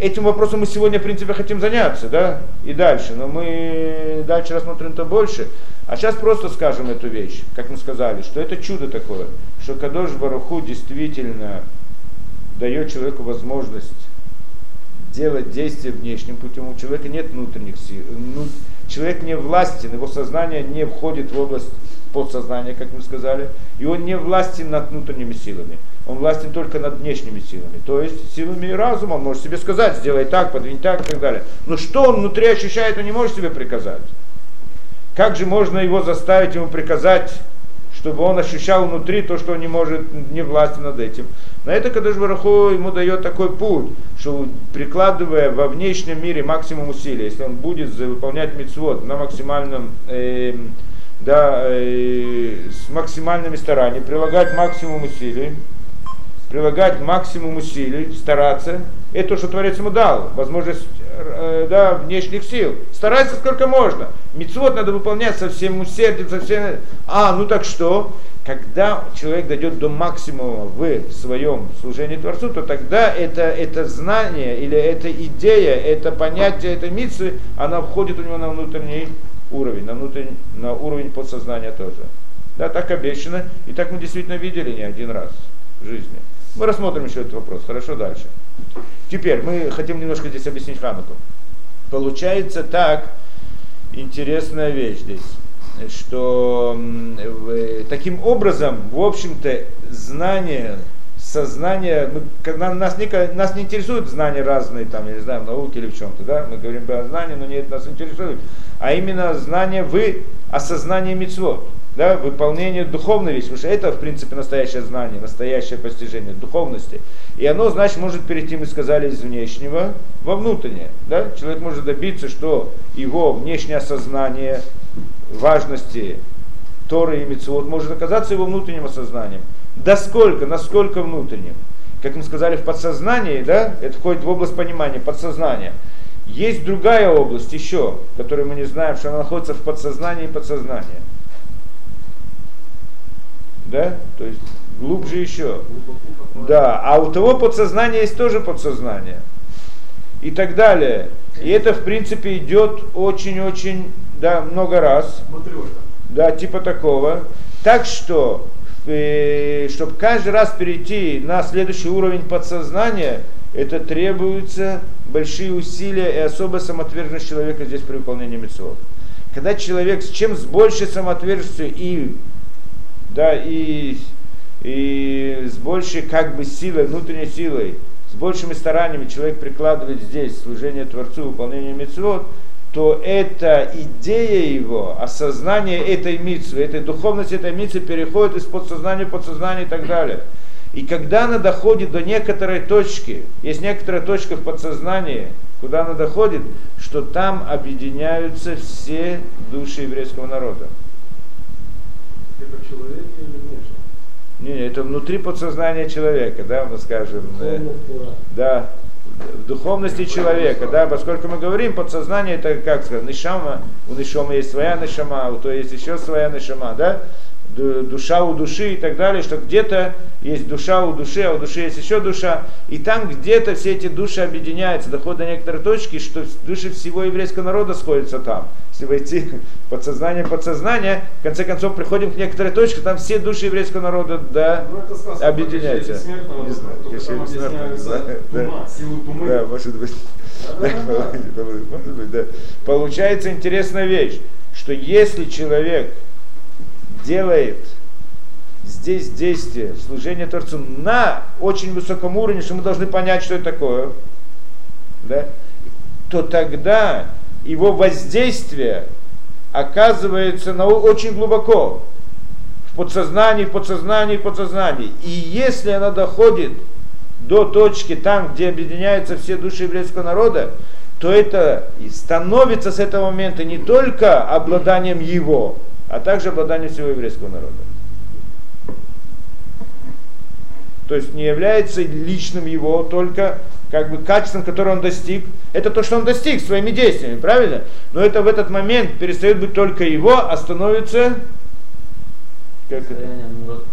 Этим вопросом мы сегодня, в принципе, хотим заняться, да, и дальше. Но мы дальше рассмотрим то больше. А сейчас просто скажем эту вещь, как мы сказали, что это чудо такое, что Кадош Баруху действительно дает человеку возможность делать действия внешним путем. У человека нет внутренних сил, ну, человек не властен, его сознание не входит в область подсознания, как мы сказали, и он не властен над внутренними силами. Он властен только над внешними силами. То есть силами разума он может себе сказать, сделай так, подвинь так и так далее. Но что он внутри ощущает, он не может себе приказать. Как же можно его заставить ему приказать, чтобы он ощущал внутри то, что он не может, не властен над этим. На это Кадыш Бараху ему дает такой путь, что прикладывая во внешнем мире максимум усилий, если он будет выполнять мицвод на максимальном, э, да, э, с максимальными стараниями, прилагать максимум усилий, прилагать максимум усилий, стараться, это то, что Творец ему дал, возможность э, да, внешних сил. Старайся сколько можно. Мицвод надо выполнять со всем усердием, со всем... А, ну так что? когда человек дойдет до максимума в своем служении Творцу, то тогда это, это знание или эта идея, это понятие, это митцы, она входит у него на внутренний уровень, на, внутренний, на уровень подсознания тоже. Да, так обещано, и так мы действительно видели не один раз в жизни. Мы рассмотрим еще этот вопрос. Хорошо, дальше. Теперь мы хотим немножко здесь объяснить Хануку. Получается так, интересная вещь здесь что таким образом, в общем-то, знание, сознание, мы, нас, не, нас не интересуют знания разные, там, я не знаю, в науке или в чем-то, да, мы говорим про знания, но не это нас интересует, а именно знание вы, осознание мецвод да, выполнение духовной вещи, потому что это, в принципе, настоящее знание, настоящее постижение духовности. И оно, значит, может перейти, мы сказали, из внешнего во внутреннее. Да? Человек может добиться, что его внешнее осознание важности Торы и Митцвот может оказаться его внутренним осознанием. До сколько, насколько внутренним? Как мы сказали, в подсознании, да, это входит в область понимания, подсознания. Есть другая область еще, которую мы не знаем, что она находится в подсознании и подсознании да, то есть глубже еще. Да, а у того подсознания есть тоже подсознание. И так далее. И это, в принципе, идет очень-очень, да, много раз. Да, типа такого. Так что, э, чтобы каждый раз перейти на следующий уровень подсознания, это требуются большие усилия и особая самоотверженность человека здесь при выполнении митцвот. Когда человек с чем с большей самоотверженностью и да, и, и с большей как бы силой, внутренней силой, с большими стараниями человек прикладывает здесь служение Творцу, выполнение митцвот, то эта идея его, осознание этой митцвы, этой духовности этой митцвы переходит из подсознания в подсознание и так далее. И когда она доходит до некоторой точки, есть некоторая точка в подсознании, куда она доходит, что там объединяются все души еврейского народа. Это в человеке или внешне? Не, не, это внутри подсознания человека, да, мы скажем. Э, да, в духовности человека, да, поскольку мы говорим, подсознание это, как сказать, нишама, у нишама есть своя нишама, у то есть еще своя нишама, да, душа у души и так далее, что где-то есть душа у души, а у души есть еще душа, и там где-то все эти души объединяются, доходят до некоторой точки, что души всего еврейского народа сходятся там. Если войти подсознание, подсознание, в конце концов приходим к некоторой точке, там все души еврейского народа да, ну, объединяются. Не знаю, да, может быть. Может быть, да. Получается интересная вещь, что если человек делает здесь действие, служение Творцу на очень высоком уровне, что мы должны понять, что это такое, да, то тогда его воздействие оказывается на, очень глубоко в подсознании, в подсознании, в подсознании. И если она доходит до точки там, где объединяются все души еврейского народа, то это становится с этого момента не только обладанием его, а также обладание всего еврейского народа. То есть не является личным его только как бы качеством, которое он достиг. Это то, что он достиг своими действиями, правильно? Но это в этот момент перестает быть только его, а становится как?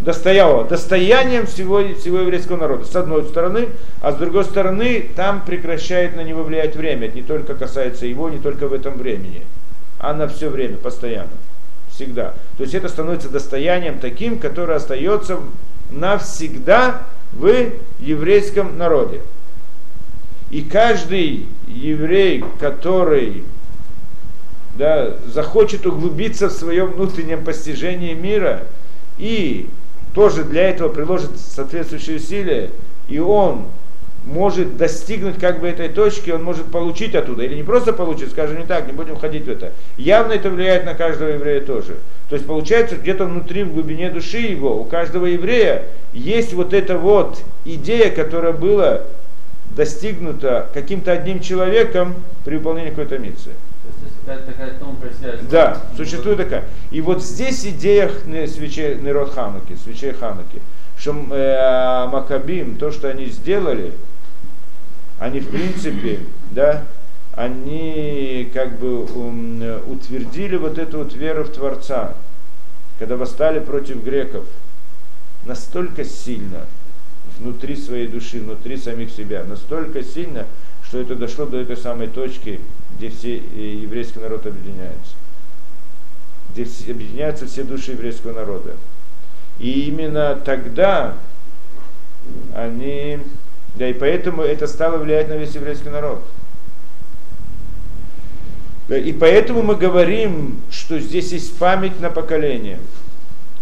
Достоянием, достоянием всего, всего еврейского народа. С одной стороны, а с другой стороны, там прекращает на него влиять время. Это не только касается его, не только в этом времени, а на все время, постоянно всегда. То есть это становится достоянием таким, которое остается навсегда в еврейском народе. И каждый еврей, который да, захочет углубиться в своем внутреннем постижении мира и тоже для этого приложит соответствующие усилия, и он может достигнуть как бы этой точки, он может получить оттуда. Или не просто получить, скажем не так, не будем ходить в это. Явно это влияет на каждого еврея тоже. То есть получается, где-то внутри, в глубине души его, у каждого еврея есть вот эта вот идея, которая была достигнута каким-то одним человеком при выполнении какой-то миссии. Да, существует такая. И вот здесь идея свечей Нерод Хануки, свечей Хануки, что э, Макабим, то, что они сделали, они в принципе, да, они как бы утвердили вот эту вот веру в Творца, когда восстали против греков, настолько сильно внутри своей души, внутри самих себя, настолько сильно, что это дошло до этой самой точки, где все э, еврейский народ объединяется. где объединяются все души еврейского народа. И именно тогда они, да и поэтому это стало влиять на весь еврейский народ. Да, и поэтому мы говорим, что здесь есть память на поколение.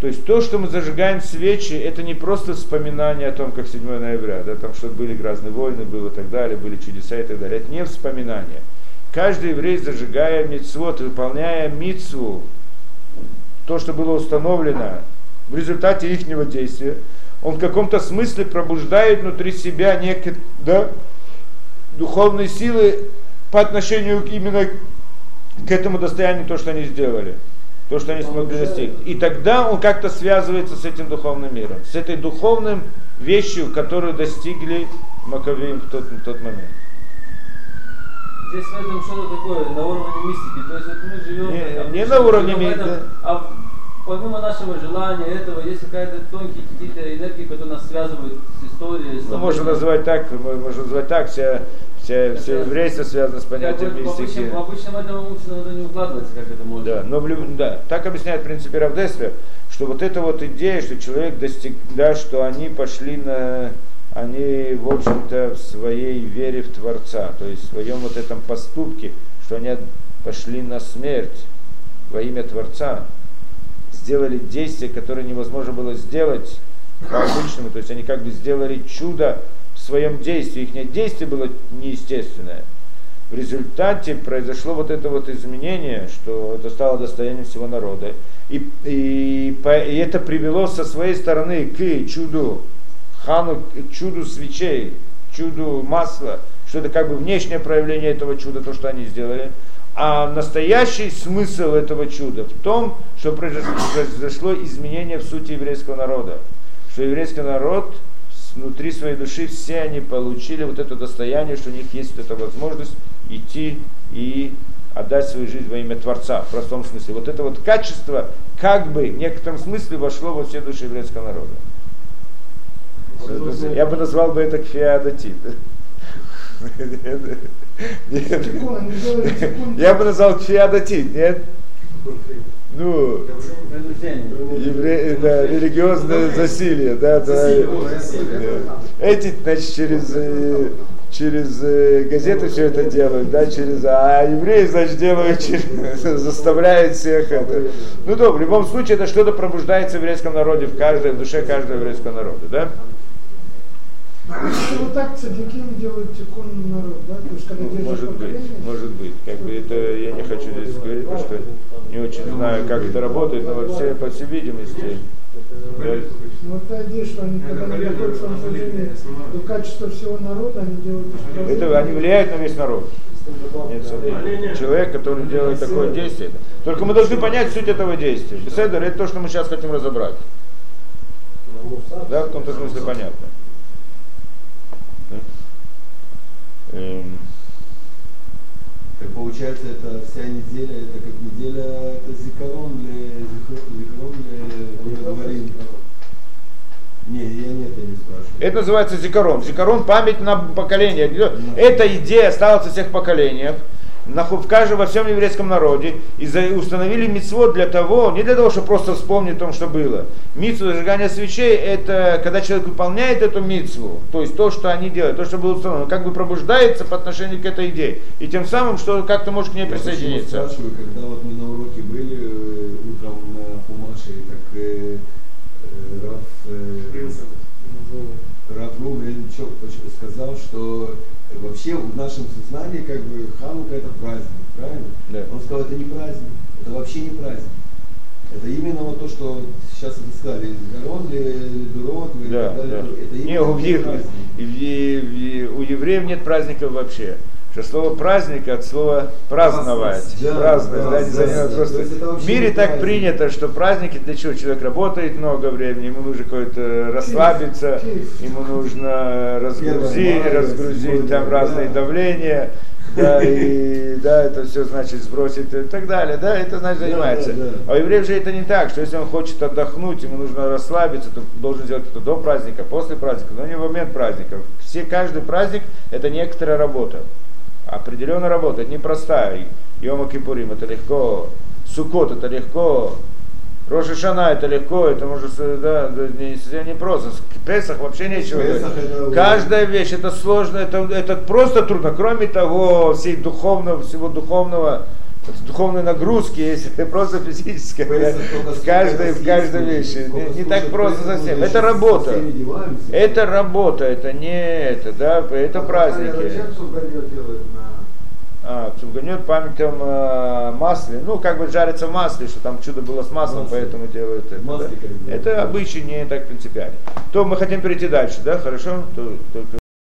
То есть то, что мы зажигаем свечи, это не просто вспоминание о том, как 7 ноября, да, там что были разные войны, было и так далее, были чудеса и так далее. Это не вспоминание. Каждый еврей, зажигая мицвод, выполняя мицву, то, что было установлено в результате их действия, он в каком-то смысле пробуждает внутри себя некие да, духовные силы по отношению именно к этому достоянию, то, что они сделали, то, что они смогли достигнуть. И тогда он как-то связывается с этим духовным миром, с этой духовным вещью, которую достигли Маковеем в тот, в тот момент. Здесь в этом что-то такое на уровне мистики. То есть вот мы живем... Не- там, не на уровне в ми- этом, да. А помимо нашего желания этого, есть какая-то тонкие какие-то энергии, которые нас связывают с историей, с Ну, можно назвать так, мо- можно назвать так, вся, вся, все еврейство связано с понятием мистики. в обычном этом умственно это не укладывается, как это может. Да, но в люб- да, так объясняет в принципе Равдеслер, что вот эта вот идея, что человек достиг, да, что они пошли на, они, в общем-то, в своей вере в Творца, то есть в своем вот этом поступке, что они пошли на смерть во имя Творца, сделали действие, которое невозможно было сделать по-обычному, то есть они как бы сделали чудо в своем действии, их действие было неестественное. В результате произошло вот это вот изменение, что это стало достоянием всего народа. И, и, и это привело со своей стороны к чуду хану, чуду свечей, чуду масла, что это как бы внешнее проявление этого чуда, то, что они сделали. А настоящий смысл этого чуда в том, что произошло, изменение в сути еврейского народа. Что еврейский народ внутри своей души все они получили вот это достояние, что у них есть вот эта возможность идти и отдать свою жизнь во имя Творца, в простом смысле. Вот это вот качество как бы в некотором смысле вошло во все души еврейского народа. Я бы назвал бы это кфиадатит. Я бы назвал кфиадатит, нет? Ну, евре... да, религиозное засилие, да, да. Да. Эти, значит, через, э, через э, газеты все это делают, да, через, а евреи, значит, делают, через, заставляют всех это. Ну, да, в любом случае, это что-то пробуждается в еврейском народе, в каждой, в душе каждого еврейского народа, да? Если вот так цадиким делают тикун народ, да? То есть, когда Ну, может быть, может быть. Как бы это я не хочу здесь говорить, потому что не очень знаю, как это работает, но вот все, по всей видимости, да, Ну, вот та идея, что они, когда они доходят в до качества всего народа, они делают исправление. это они влияют на весь народ. Нет сомнений. Человек, который делает такое действие. Только мы должны понять суть этого действия. Беседер это то, что мы сейчас хотим разобрать. Да, в том-то смысле понятно. Да? Эм, Так получается, это вся неделя, это как неделя, это зикарон ли, зикарон говорим. Не, я нет, я не спрашиваю. Это называется зикарон. Зикарон память на поколение. Эта идея осталась во всех поколениях. На- в каждом, во всем еврейском народе, и установили мицвод для того, не для того, чтобы просто вспомнить о том, что было. Мицву зажигания свечей, это когда человек выполняет эту мицву, то есть то, что они делают, то, что было установлено, как бы пробуждается по отношению к этой идее. И тем самым, что как-то может к ней Я присоединиться. спрашиваю, когда вот мы на уроке были э, утром на Хумаше, так э, э, Раф, э, Раф Рубин чё- поч- сказал, что вообще в нашем сознании как бы Ханука это праздник, правильно? Да. Он сказал, это не праздник, это вообще не праздник. Это именно вот то, что сейчас вы сказали, Гарон, Дурот, и Да, так далее. да. Это Не, именно у, не евреев, праздник. и в е- у евреев нет праздников вообще. Что слово праздник от слова праздновать. Да, Праздновать, да, да, да, заниматься да. просто. В мире так праздник. принято, что праздники для чего? Человек работает много времени, ему нужно какое-то расслабиться, ему нужно разгрузить, разгрузить там разные да. давления. Да, и да, это все значит сбросить и так далее, да, это значит Да, занимается. да, да. А у евреев же это не так, что если он хочет отдохнуть, ему нужно расслабиться, то должен сделать это до праздника, после праздника, но не в момент праздника. Все, каждый праздник это некоторая работа. Определенная работа, это непростая. Йома Кипурим, это легко Сукот это легко, Роша Шана это легко, это может, да, не, не просто. К Песах вообще нечего Песах это- Каждая вещь, это сложно, это, это просто трудно. Кроме того, всей духовного, всего духовного, духовной нагрузки есть просто физическая. да, в каждой, в каждой вещи. Не, не так просто совсем. Это работа. Это работа, это не это, да, это праздники. Делают на... А, цугнет памятям э, масле, ну как бы жарится в масле, что там чудо было с маслом, Масле. поэтому делают это. Масле да. как бы. Это обычай не так принципиально. То мы хотим перейти дальше, да, хорошо? То, только